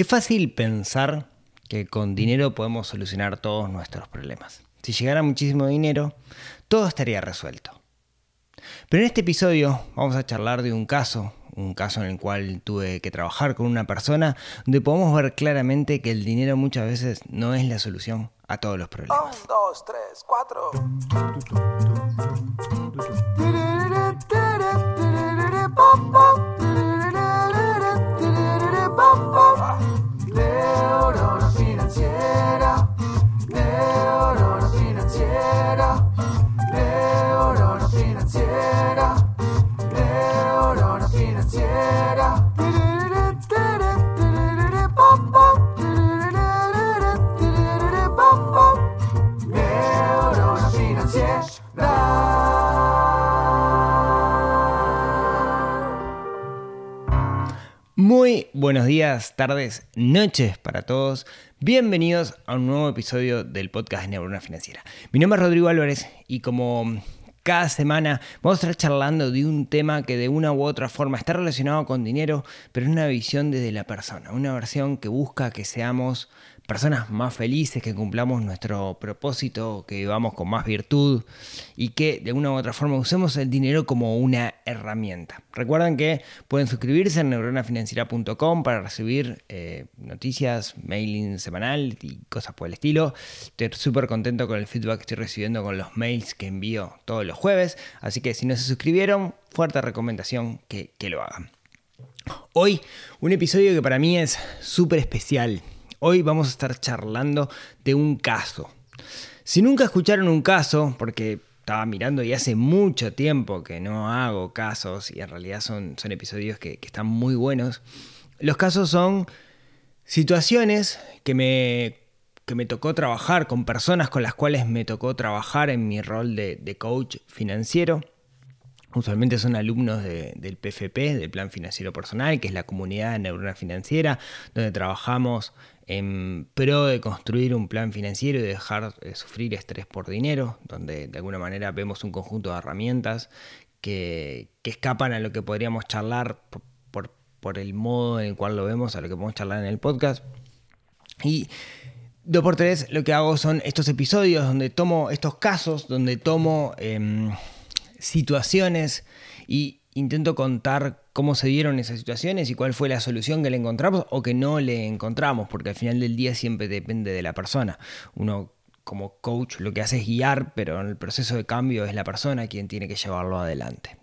Es fácil pensar que con dinero podemos solucionar todos nuestros problemas. Si llegara muchísimo dinero, todo estaría resuelto. Pero en este episodio vamos a charlar de un caso, un caso en el cual tuve que trabajar con una persona, donde podemos ver claramente que el dinero muchas veces no es la solución a todos los problemas. Un, dos, tres, cuatro. Buenos días, tardes, noches para todos. Bienvenidos a un nuevo episodio del podcast de Neurona Financiera. Mi nombre es Rodrigo Álvarez y como cada semana vamos a estar charlando de un tema que de una u otra forma está relacionado con dinero, pero es una visión desde la persona, una versión que busca que seamos personas más felices, que cumplamos nuestro propósito, que vivamos con más virtud y que de una u otra forma usemos el dinero como una herramienta. Recuerden que pueden suscribirse en neuronafinanciera.com para recibir eh, noticias, mailing semanal y cosas por el estilo. Estoy súper contento con el feedback que estoy recibiendo con los mails que envío todos los jueves, así que si no se suscribieron, fuerte recomendación que, que lo hagan. Hoy un episodio que para mí es súper especial. Hoy vamos a estar charlando de un caso. Si nunca escucharon un caso, porque estaba mirando y hace mucho tiempo que no hago casos y en realidad son, son episodios que, están muy buenos, los casos son situaciones que me, que me tocó trabajar con personas con las cuales me tocó trabajar en mi rol de, coach financiero. Usualmente son alumnos de, del PFP, del Plan Financiero Personal, que es la comunidad de neurona financiera, donde trabajamos en pro de construir un plan financiero y dejar de sufrir estrés por dinero, donde de alguna manera vemos un conjunto de herramientas que, que escapan a lo que podríamos charlar por, por, el modo en el cual lo vemos, a lo que podemos charlar en el podcast. Y dos por tres lo que hago son estos episodios donde tomo estos casos, donde tomo eh, situaciones y intento contar cómo se dieron esas situaciones y cuál fue la solución que le encontramos o que no le encontramos, porque al final del día siempre depende de la persona. Uno como coach lo que hace es guiar, pero en el proceso de cambio es la persona quien tiene que llevarlo adelante.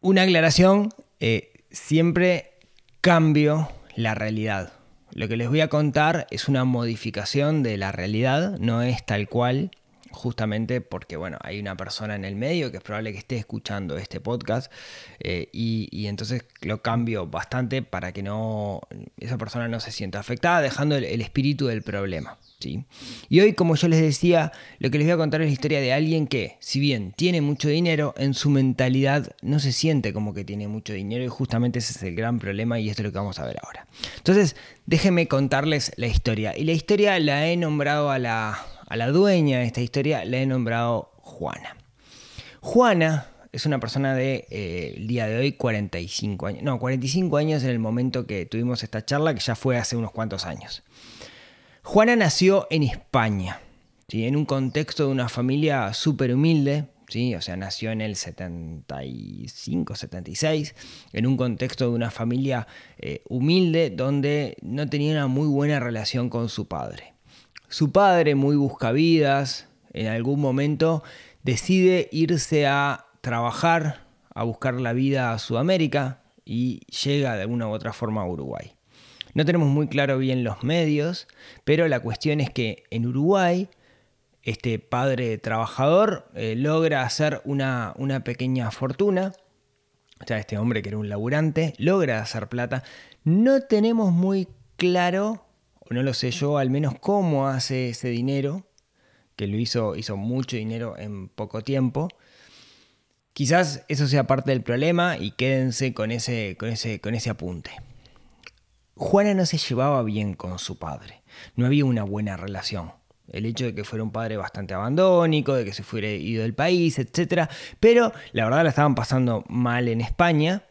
Una aclaración, eh, siempre cambio la realidad. Lo que les voy a contar es una modificación de la realidad, no es tal cual justamente porque, bueno, hay una persona en el medio que es probable que esté escuchando este podcast eh, y, y, entonces lo cambio bastante para que no esa persona no se sienta afectada, dejando el, el espíritu del problema. ¿sí? Y hoy, como yo les decía, lo que les voy a contar es la historia de alguien que, si bien tiene mucho dinero, en su mentalidad no se siente como que tiene mucho dinero y justamente ese es el gran problema y esto es lo que vamos a ver ahora. Entonces, déjenme contarles la historia. Y la historia la he nombrado a la, a la dueña de esta historia le he nombrado Juana. Juana es una persona de eh, día de hoy 45 años. No, 45 años en el momento que tuvimos esta charla, que ya fue hace unos cuantos años. Juana nació en España, ¿sí? en un contexto de una familia súper humilde, ¿sí? o sea, nació en el 75, 76, en un contexto de una familia eh, humilde donde no tenía una muy buena relación con su padre. Su padre, muy buscavidas, en algún momento decide irse a trabajar, a buscar la vida a Sudamérica y llega de alguna u otra forma a Uruguay. No tenemos muy claro bien los medios, pero la cuestión es que en Uruguay este padre trabajador eh, logra hacer una, una pequeña fortuna. O sea, este hombre que era un laburante logra hacer plata. No tenemos muy claro o no lo sé yo, al menos cómo hace ese dinero, que lo hizo, hizo mucho dinero en poco tiempo. Quizás eso sea parte del problema y quédense con ese, con ese, con ese apunte. Juana no se llevaba bien con su padre, no había una buena relación. El hecho de que fuera un padre bastante abandónico, de que se fuera ido del país, etc. Pero la verdad la estaban pasando mal en España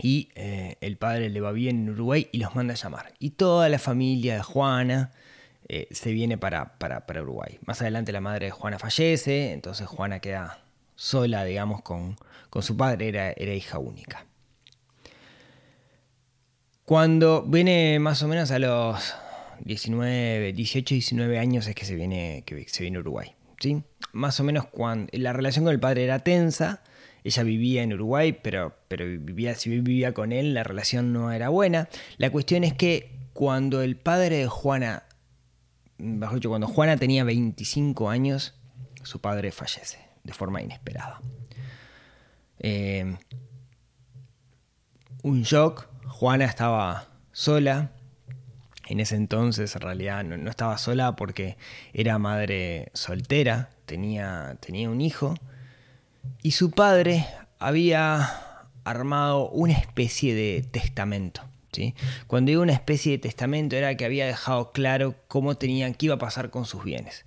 y eh, el padre le va bien en Uruguay y los manda a llamar. Y toda la familia de Juana eh, se viene para, para, para, Uruguay. Más adelante la madre de Juana fallece, entonces Juana queda sola, digamos, con, con su padre, era, era hija única. Cuando viene más o menos a los 19, 18, 19 años es que se viene, que se viene Uruguay. ¿sí? Más o menos cuando la relación con el padre era tensa, ella vivía en Uruguay, pero, pero vivía, si vivía con él, la relación no era buena. La cuestión es que cuando el padre de Juana, bajo dicho, cuando Juana tenía 25 años, su padre fallece de forma inesperada. Eh, un shock, Juana estaba sola, en ese entonces en realidad no, estaba sola porque era madre soltera, tenía, tenía un hijo y su padre había armado una especie de testamento. ¿sí? Cuando digo una especie de testamento era que había dejado claro cómo tenían, qué iba a pasar con sus bienes.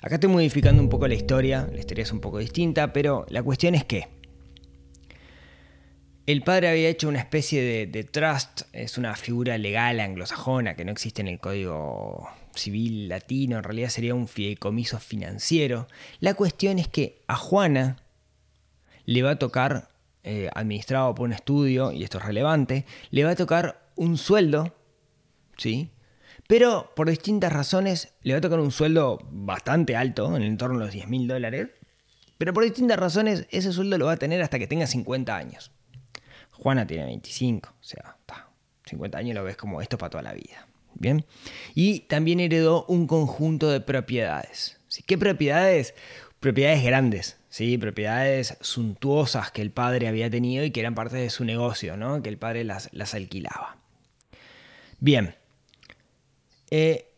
Acá estoy modificando un poco la historia, la historia es un poco distinta, pero la cuestión es que el padre había hecho una especie de, de, trust, es una figura legal anglosajona que no existe en el código civil latino, en realidad sería un fideicomiso financiero. La cuestión es que a Juana le va a tocar, eh, administrado por un estudio, y esto es relevante, le va a tocar un sueldo, ¿sí? Pero por distintas razones le va a tocar un sueldo bastante alto, en el entorno de los 10 mil dólares, pero por distintas razones ese sueldo lo va a tener hasta que tenga 50 años. Juana tiene 25, o sea, 50 años lo ves como esto para toda la vida. Bien. Y también heredó un conjunto de propiedades. ¿Qué propiedades? Propiedades grandes, propiedades suntuosas que el padre había tenido y que eran parte de su negocio, ¿no? que el padre las, las alquilaba. Bien. Eh,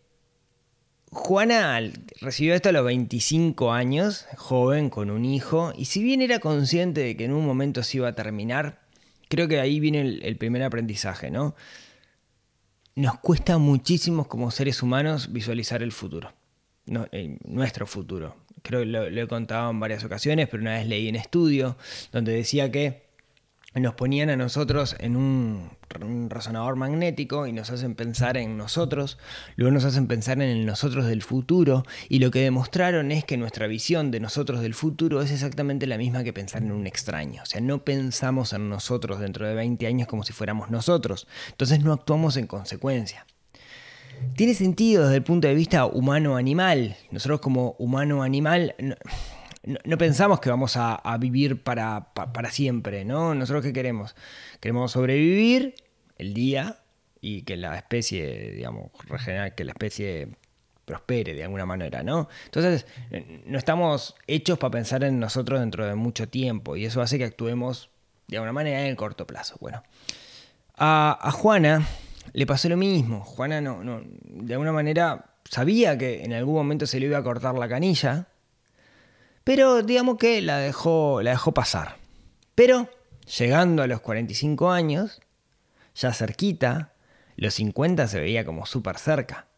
Juana recibió esto a los 25 años, joven, con un hijo, y si bien era consciente de que en un momento se iba a terminar, creo que ahí viene el, primer aprendizaje, ¿no? Nos cuesta muchísimo como seres humanos visualizar el futuro, nuestro futuro. Creo que lo, he contado en varias ocasiones, pero una vez leí en estudio donde decía que nos ponían a nosotros en un, razonador magnético y nos hacen pensar en nosotros, luego nos hacen pensar en el nosotros del futuro y lo que demostraron es que nuestra visión de nosotros del futuro es exactamente la misma que pensar en un extraño, o sea, no pensamos en nosotros dentro de 20 años como si fuéramos nosotros, entonces no actuamos en consecuencia. Tiene sentido desde el punto de vista humano-animal, nosotros como humano-animal no, pensamos que vamos a, vivir para, siempre, ¿no? Nosotros qué queremos? Queremos sobrevivir el día y que la especie, digamos, que la especie prospere de alguna manera, ¿no? Entonces, no estamos hechos para pensar en nosotros dentro de mucho tiempo y eso hace que actuemos de alguna manera en el corto plazo. Bueno, a Juana le pasó lo mismo. Juana no, no, de alguna manera sabía que en algún momento se le iba a cortar la canilla pero digamos que la dejó, la dejó pasar. Pero llegando a los 45 años, ya cerquita, los 50 se veía como súper cerca.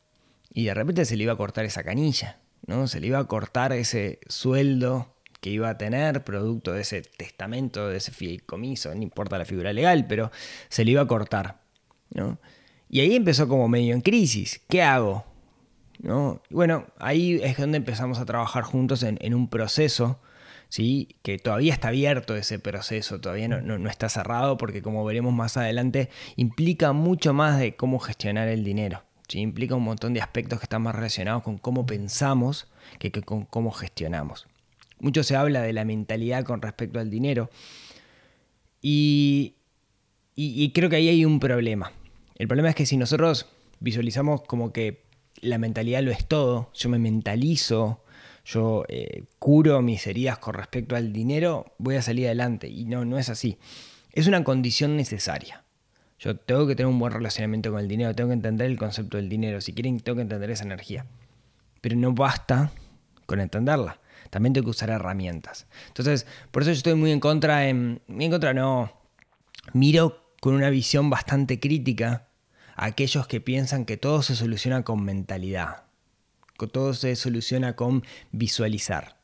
Y de repente se le iba a cortar esa canilla, ¿no? Se le iba a cortar ese sueldo que iba a tener, producto de ese testamento, de ese fideicomiso, no importa la figura legal, pero se le iba a cortar, ¿no? Y ahí empezó como medio en crisis. ¿Qué hago? bueno, ahí es donde empezamos a trabajar juntos en, un proceso, ¿sí? que todavía está abierto ese proceso, todavía no, está cerrado, porque como veremos más adelante, implica mucho más de cómo gestionar el dinero. Implica un montón de aspectos que están más relacionados con cómo pensamos que, con cómo gestionamos. Mucho se habla de la mentalidad con respecto al dinero. y creo que ahí hay un problema. El problema es que si nosotros visualizamos como que la mentalidad lo es todo, yo me mentalizo, yo eh, curo mis heridas con respecto al dinero, voy a salir adelante. Y no, no es así. Es una condición necesaria. Yo tengo que tener un buen relacionamiento con el dinero, tengo que entender el concepto del dinero, si quieren tengo que entender esa energía. Pero no basta con entenderla, también tengo que usar herramientas. Entonces, por eso yo estoy muy en contra, en, muy en contra no, miro con una visión bastante crítica aquellos que piensan que todo se soluciona con mentalidad, que todo se soluciona con visualizar.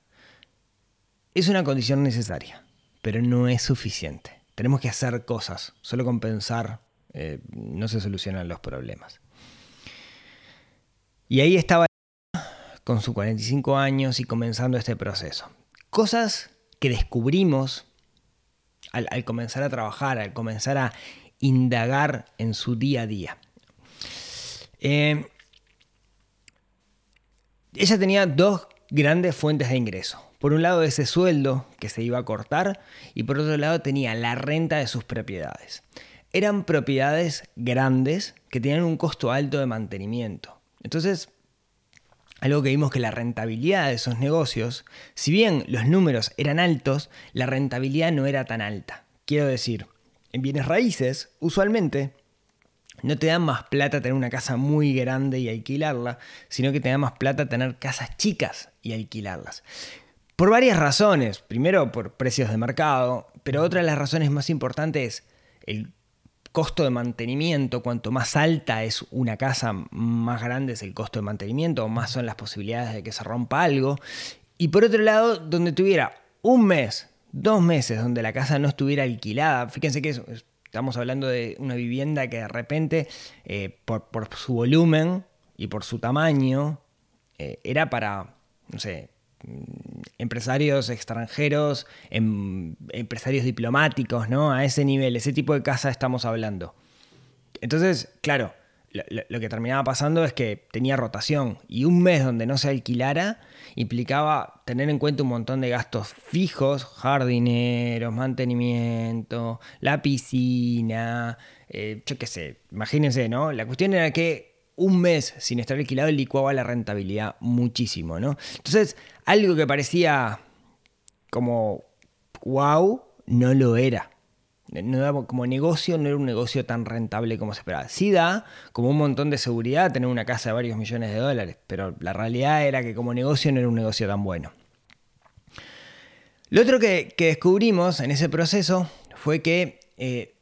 Es una condición necesaria, pero no es suficiente. tenemos que hacer cosas. Solo con pensar eh, no se solucionan los problemas. Y ahí estaba con sus 45 años y comenzando este proceso. Cosas que descubrimos al, comenzar a trabajar, al comenzar a indagar en su día a día. Eh, ella tenía dos grandes fuentes de ingreso. Por un lado ese sueldo que se iba a cortar y por otro lado tenía la renta de sus propiedades. Eran propiedades grandes que tenían un costo alto de mantenimiento. Entonces, algo que vimos que la rentabilidad de esos negocios, si bien los números eran altos, la rentabilidad no era tan alta. Quiero decir, en bienes raíces, usualmente no te da más plata tener una casa muy grande y alquilarla, sino que te da más plata tener casas chicas y alquilarlas. Por varias razones. Primero, por precios de mercado, pero otra de las razones más importantes es el costo de mantenimiento. Cuanto más alta es una casa, más grande es el costo de mantenimiento, más son las posibilidades de que se rompa algo. Y por otro lado, donde tuviera un mes, dos meses donde la casa no estuviera alquilada, fíjense que estamos hablando de una vivienda que de repente, eh, por, su volumen y por su tamaño, eh, era para, no sé, mm, empresarios extranjeros, em, empresarios diplomáticos, ¿no? A ese nivel, ese tipo de casa estamos hablando. Entonces, claro, lo, que terminaba pasando es que tenía rotación y un mes donde no se alquilara implicaba tener en cuenta un montón de gastos fijos, jardineros, mantenimiento, la piscina, eh, yo qué sé, imagínense, ¿no? La cuestión era que un mes sin estar alquilado licuaba la rentabilidad muchísimo, ¿no? Entonces, algo que parecía como wow, no lo era no como negocio no era un negocio tan rentable como se esperaba. Sí da como un montón de seguridad tener una casa de varios millones de dólares, pero la realidad era que como negocio no era un negocio tan bueno. Lo otro que, descubrimos en ese proceso fue que eh,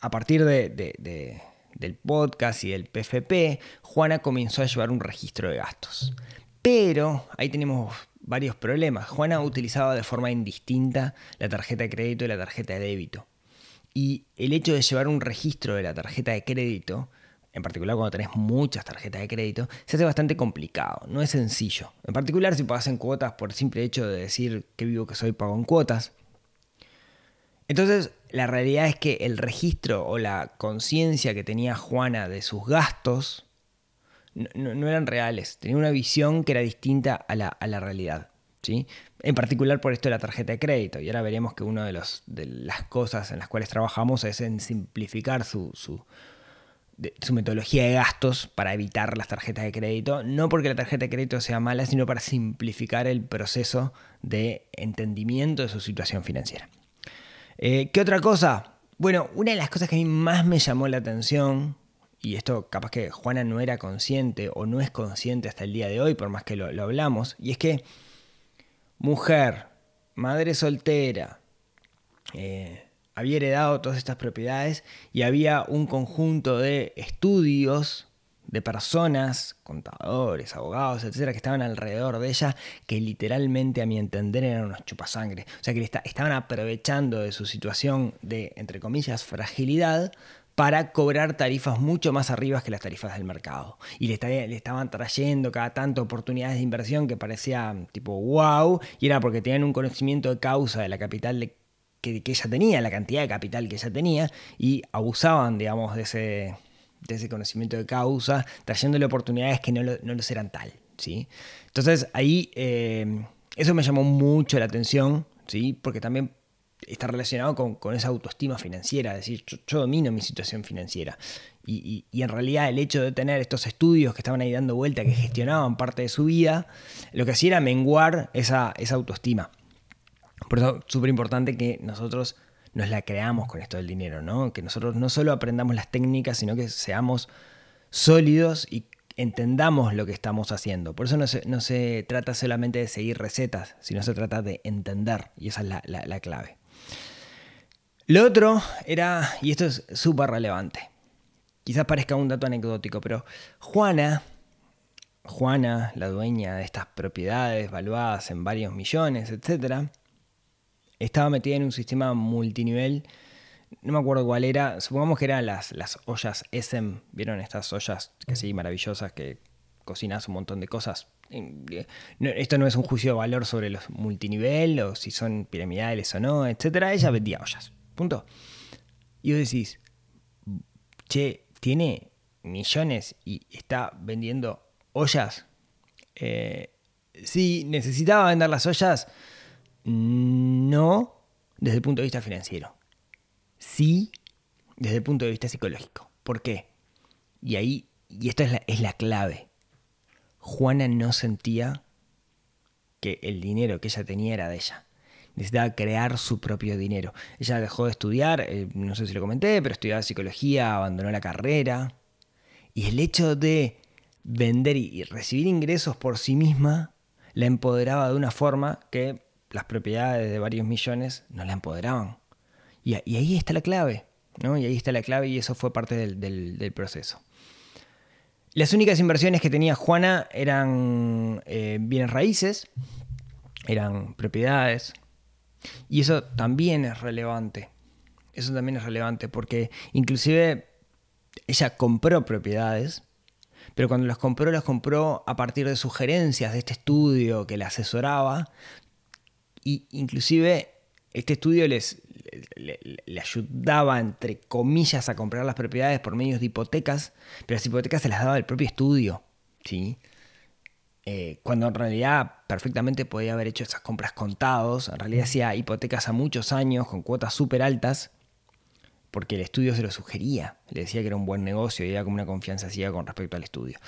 a partir del podcast y del PFP, Juana comenzó a llevar un registro de gastos. Pero ahí tenemos varios problemas. Juana utilizaba de forma indistinta la tarjeta de crédito y la tarjeta de débito. Y el hecho de llevar un registro de la tarjeta de crédito, en particular cuando tenés muchas tarjetas de crédito, se hace bastante complicado, no es sencillo. En particular si pagas en cuotas por el simple hecho de decir que vivo que soy pago en cuotas. Entonces, la realidad es que el registro o la conciencia que tenía Juana de sus gastos no, eran reales, tenía una visión que era distinta a la, realidad. ¿sí? En particular por esto de la tarjeta de crédito. Y ahora veremos que una de, de las cosas en las cuales trabajamos es en simplificar su, su, su metodología de gastos para evitar las tarjetas de crédito. No porque la tarjeta de crédito sea mala, sino para simplificar el proceso de entendimiento de su situación financiera. Eh, ¿Qué otra cosa? Bueno, una de las cosas que a mí más me llamó la atención y esto capaz que Juana no era consciente o no es consciente hasta el día de hoy, por más que lo, hablamos, y es que mujer, madre soltera, eh, había heredado todas estas propiedades y había un conjunto de estudios de personas, contadores, abogados, etcétera, que estaban alrededor de ella, que literalmente a mi entender eran unos chupasangre. O sea que estaban aprovechando de su situación de, entre comillas, fragilidad para cobrar tarifas mucho más arriba que las tarifas del mercado. Y le, estaban trayendo cada tanto oportunidades de inversión que parecía tipo wow, y era porque tenían un conocimiento de causa de la capital que, ella tenía, la cantidad de capital que ella tenía, y abusaban, digamos, de ese, de ese conocimiento de causa, trayéndole oportunidades que no, no los eran tal. ¿sí? Entonces ahí eh, eso me llamó mucho la atención, ¿sí? porque también está relacionado con, esa autoestima financiera, es decir, yo, domino mi situación financiera. Y, en realidad el hecho de tener estos estudios que estaban ahí dando vuelta, que gestionaban parte de su vida, lo que hacía era menguar esa, esa autoestima. Por eso es súper importante que nosotros nos la creamos con esto del dinero, ¿no? Que nosotros no solo aprendamos las técnicas, sino que seamos sólidos y entendamos lo que estamos haciendo. Por eso no se, no se trata solamente de seguir recetas, sino se trata de entender, y esa es la clave. Lo otro era, y esto es súper relevante, quizás parezca un dato anecdótico, pero Juana, Juana, la dueña de estas propiedades valuadas en varios millones, etc., estaba metida en un sistema multinivel. No me acuerdo cuál era. Supongamos que eran las, las ollas SM. ¿Vieron estas ollas que sí, maravillosas que cocinas un montón de cosas? Esto no es un juicio de valor sobre los multinivel o si son piramidales o no, etcétera. Ella vendía ollas. Punto. Y vos decís, che, tiene millones y está vendiendo ollas. Eh, si necesitaba vender las ollas, no desde el punto de vista financiero. Sí desde el punto de vista psicológico. ¿Por qué? Y ahí, y esto es la, es la clave. Juana no sentía que el dinero que ella tenía era de ella. Necesitaba crear su propio dinero. Ella dejó de estudiar, eh, no sé si lo comenté, pero estudiaba psicología, abandonó la carrera. Y el hecho de vender y recibir ingresos por sí misma la empoderaba de una forma que las propiedades de varios millones no la empoderaban. Y, ahí está la clave, ¿no? Y ahí está la clave y eso fue parte del, proceso. Las únicas inversiones que tenía Juana eran eh, bienes raíces, eran propiedades. Y eso también es relevante. Eso también es relevante porque inclusive ella compró propiedades, pero cuando las compró, las compró a partir de sugerencias de este estudio que la asesoraba, y inclusive este estudio les, le, ayudaba, entre comillas, a comprar las propiedades por medios de hipotecas, pero las hipotecas se las daba el propio estudio, ¿sí? Eh, cuando en realidad perfectamente podía haber hecho esas compras contados, en realidad hacía hipotecas a muchos años con cuotas súper altas, porque el estudio se lo sugería, le decía que era un buen negocio y era como una confianza ciega con respecto al estudio.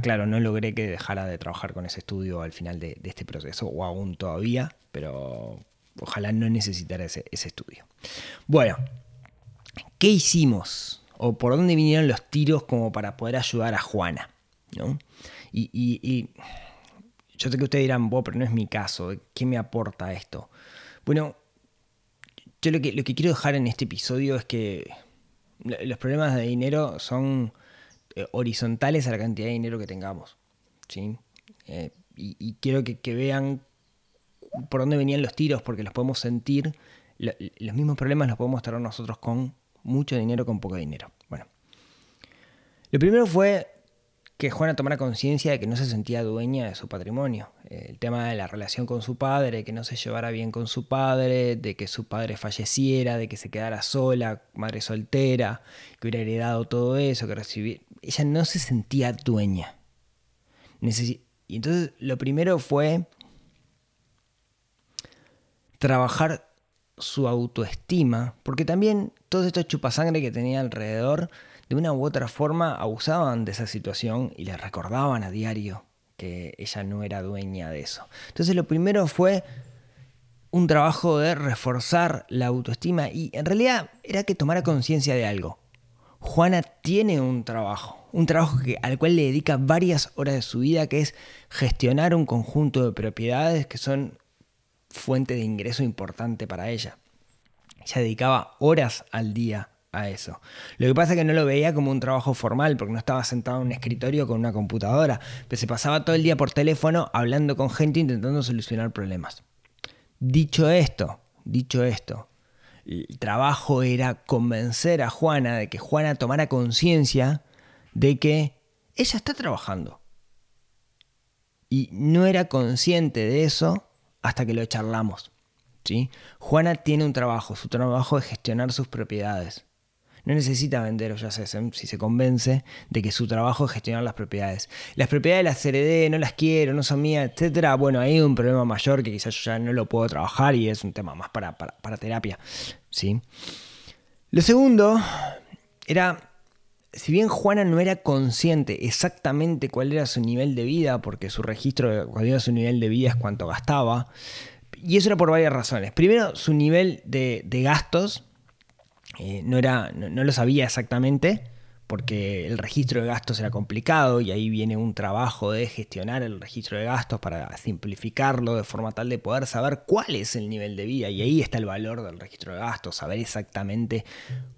Claro, no logré que dejara de trabajar con ese estudio al final de, este proceso, o aún todavía, pero ojalá no necesitara ese, estudio. Bueno, ¿qué hicimos? ¿O por dónde vinieron los tiros como para poder ayudar a Juana? Y, yo sé que ustedes dirán, pero no es mi caso, ¿qué me aporta esto? Bueno, yo lo que, lo que quiero dejar en este episodio es que los problemas de dinero son eh, horizontales a la cantidad de dinero que tengamos. ¿sí? Eh, y, quiero que, vean por dónde venían los tiros, porque los podemos sentir. los mismos problemas los podemos tener nosotros con mucho dinero, con poco dinero. Bueno, lo primero fue que Juana tomara conciencia de que no se sentía dueña de su patrimonio. El tema de la relación con su padre, que no se llevara bien con su padre, de que su padre falleciera, de que se quedara sola, madre soltera, que hubiera heredado todo eso, que recibía... Ella no se sentía dueña. Y entonces lo primero fue trabajar su autoestima, porque también todo esto chupasangre que tenía alrededor de una u otra forma abusaban de esa situación y le recordaban a diario que ella no era dueña de eso. Entonces lo primero fue un trabajo de reforzar la autoestima y en realidad era que tomara conciencia de algo. Juana tiene un trabajo, un trabajo que, al cual le dedica varias horas de su vida, que es gestionar un conjunto de propiedades que son fuente de ingreso importante para ella. Ella dedicaba horas al día a eso. Lo que pasa es que no lo veía como un trabajo formal, porque no estaba sentado en un escritorio con una computadora, pero se pasaba todo el día por teléfono hablando con gente intentando solucionar problemas. Dicho esto, dicho esto, el trabajo era convencer a Juana de que Juana tomara conciencia de que ella está trabajando. Y no era consciente de eso hasta que lo charlamos. ¿sí? Juana tiene un trabajo, su trabajo es gestionar sus propiedades. No necesita vender o ya sé, si se convence de que su trabajo es gestionar las propiedades. Las propiedades las heredé, no las quiero, no son mías, etc. Bueno, hay un problema mayor que quizás yo ya no lo puedo trabajar y es un tema más para, para, terapia. ¿sí? Lo segundo era si bien Juana no era consciente exactamente cuál era su nivel de vida, porque su registro, cuál era su nivel de vida es cuánto gastaba, y eso era por varias razones. Primero, su nivel de, de gastos eh, no, era, no, lo sabía exactamente porque el registro de gastos era complicado y ahí viene un trabajo de gestionar el registro de gastos para simplificarlo de forma tal de poder saber cuál es el nivel de vida y ahí está el valor del registro de gastos, saber exactamente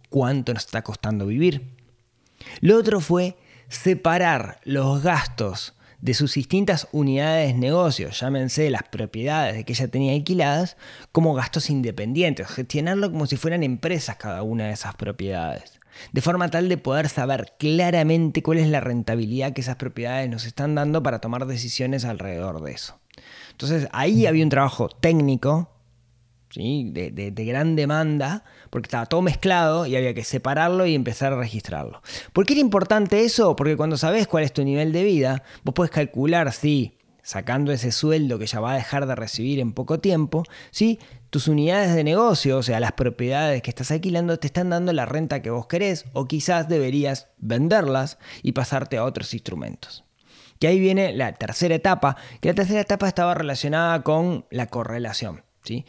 cuánto nos está costando vivir. Lo otro fue separar los gastos de sus distintas unidades de negocio, llámense las propiedades de que ella tenía alquiladas, como gastos independientes, gestionarlo como si fueran empresas cada una de esas propiedades, de forma tal de poder saber claramente cuál es la rentabilidad que esas propiedades nos están dando para tomar decisiones alrededor de eso. Entonces ahí había un trabajo técnico de, de, gran demanda, porque estaba todo mezclado y había que separarlo y empezar a registrarlo. ¿Por qué era importante eso? Porque cuando sabes cuál es tu nivel de vida, vos puedes calcular si, sacando ese sueldo que ya va a dejar de recibir en poco tiempo, si tus unidades de negocio, o sea, las propiedades que estás alquilando, te están dando la renta que vos querés, o quizás deberías venderlas y pasarte a otros instrumentos. Que ahí viene la tercera etapa, que la tercera etapa estaba relacionada con la correlación. ¿sí?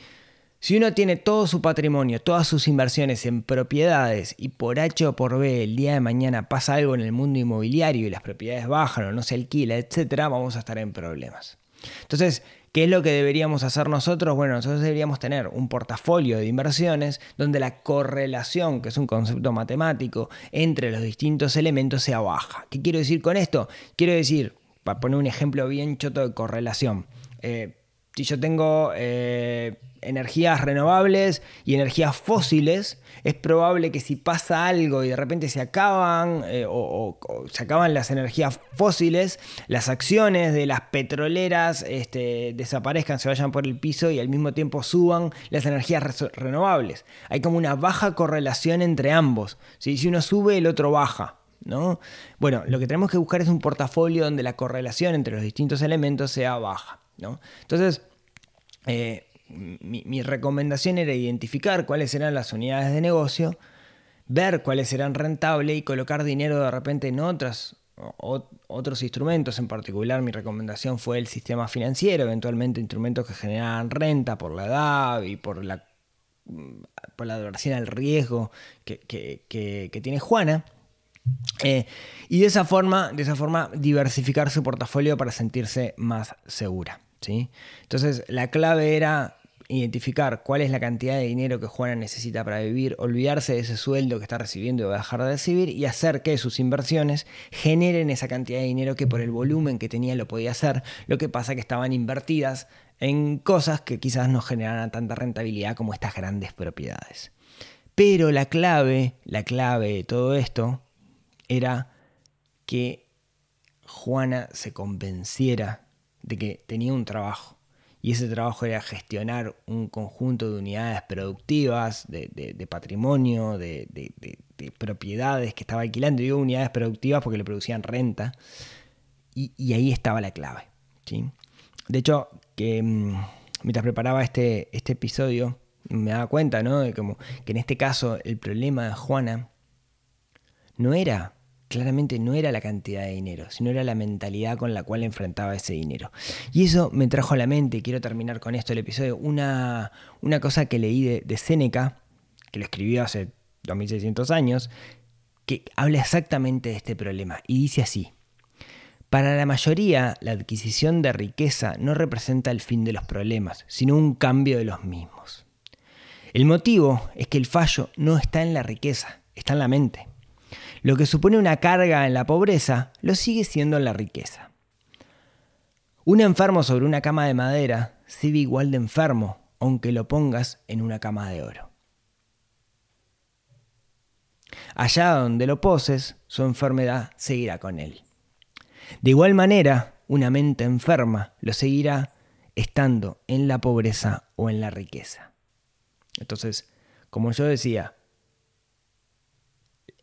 Si uno tiene todo su patrimonio, todas sus inversiones en propiedades y por H o por B el día de mañana pasa algo en el mundo inmobiliario y las propiedades bajan o no se alquila, etcétera, vamos a estar en problemas. Entonces, ¿qué es lo que deberíamos hacer nosotros? Bueno, nosotros deberíamos tener un portafolio de inversiones donde la correlación, que es un concepto matemático, entre los distintos elementos sea baja. ¿Qué quiero decir con esto? Quiero decir, para poner un ejemplo bien choto de correlación, eh, si yo tengo eh, energías renovables y energías fósiles, es probable que si pasa algo y de repente se acaban eh, o, se acaban las energías fósiles, las acciones de las petroleras este, desaparezcan, se vayan por el piso y al mismo tiempo suban las energías renovables. Hay como una baja correlación entre ambos. Si uno sube, el otro baja. ¿no? Bueno, lo que tenemos que buscar es un portafolio donde la correlación entre los distintos elementos sea baja. Entonces, eh, mi, recomendación era identificar cuáles eran las unidades de negocio, ver cuáles eran rentables y colocar dinero de repente en otras, otros instrumentos. En particular, mi recomendación fue el sistema financiero, eventualmente instrumentos que generaban renta por la edad y por la, por al riesgo que, tiene Juana. Eh, y de esa, forma, de esa forma diversificar su portafolio para sentirse más segura. Entonces la clave era identificar cuál es la cantidad de dinero que Juana necesita para vivir, olvidarse de ese sueldo que está recibiendo y va a dejar de recibir y hacer que sus inversiones generen esa cantidad de dinero que por el volumen que tenía lo podía hacer. Lo que pasa que estaban invertidas en cosas que quizás no generaran tanta rentabilidad como estas grandes propiedades. Pero la clave, la clave de todo esto era que Juana se convenciera de que tenía un trabajo. Y ese trabajo era gestionar un conjunto de unidades productivas, de, patrimonio, de, propiedades que estaba alquilando. Digo unidades productivas porque le producían renta. Y, ahí estaba la clave. ¿sí? De hecho, que mm, mientras preparaba este, este episodio, me daba cuenta ¿no? de como, que en este caso el problema de Juana no era claramente no era la cantidad de dinero, sino era la mentalidad con la cual enfrentaba ese dinero. Y eso me trajo a la mente, quiero terminar con esto el episodio, una, una cosa que leí de, de Séneca, que lo escribió hace 2600 años, que habla exactamente de este problema, y dice así. Para la mayoría, la adquisición de riqueza no representa el fin de los problemas, sino un cambio de los mismos. El motivo es que el fallo no está en la riqueza, está en la mente. Lo que supone una carga en la pobreza lo sigue siendo en la riqueza. Un enfermo sobre una cama de madera sigue igual de enfermo, aunque lo pongas en una cama de oro. Allá donde lo poses, su enfermedad seguirá con él. De igual manera, una mente enferma lo seguirá estando en la pobreza o en la riqueza. Entonces, como yo decía,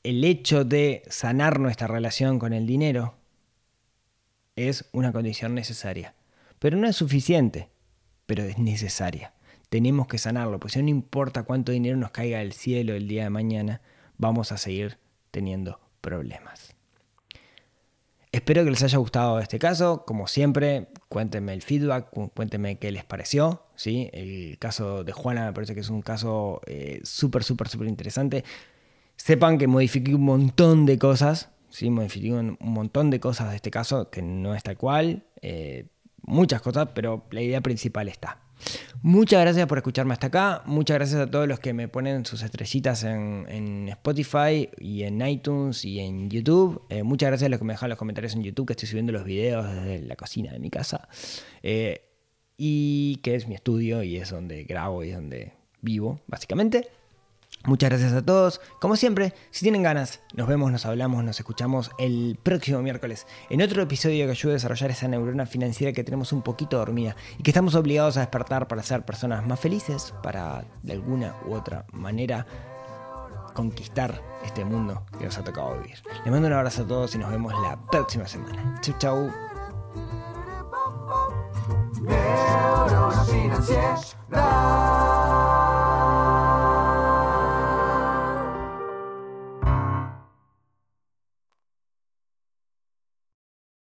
el hecho de sanar nuestra relación con el dinero es una condición necesaria. Pero no es suficiente, pero es necesaria. Tenemos que sanarlo, porque si no importa cuánto dinero nos caiga del cielo el día de mañana, vamos a seguir teniendo problemas. Espero que les haya gustado este caso. Como siempre, cuéntenme el feedback, cuéntenme qué les pareció. ¿sí? El caso de Juana me parece que es un caso eh, súper, súper, súper interesante. Sepan que modifiqué un montón de cosas, ¿sí? modifiqué un montón de cosas de este caso, que no es tal cual, eh, muchas cosas, pero la idea principal está. Muchas gracias por escucharme hasta acá. Muchas gracias a todos los que me ponen sus estrellitas en, en Spotify y en iTunes y en YouTube. Eh, muchas gracias a los que me dejan los comentarios en YouTube, que estoy subiendo los videos desde la cocina de mi casa. Eh, y que es mi estudio y es donde grabo y es donde vivo, básicamente. Muchas gracias a todos. Como siempre, si tienen ganas, nos vemos, nos hablamos, nos escuchamos el próximo miércoles en otro episodio que ayude a desarrollar esa neurona financiera que tenemos un poquito dormida y que estamos obligados a despertar para ser personas más felices, para de alguna u otra manera conquistar este mundo que nos ha tocado vivir. Les mando un abrazo a todos y nos vemos la próxima semana. Chau, chau.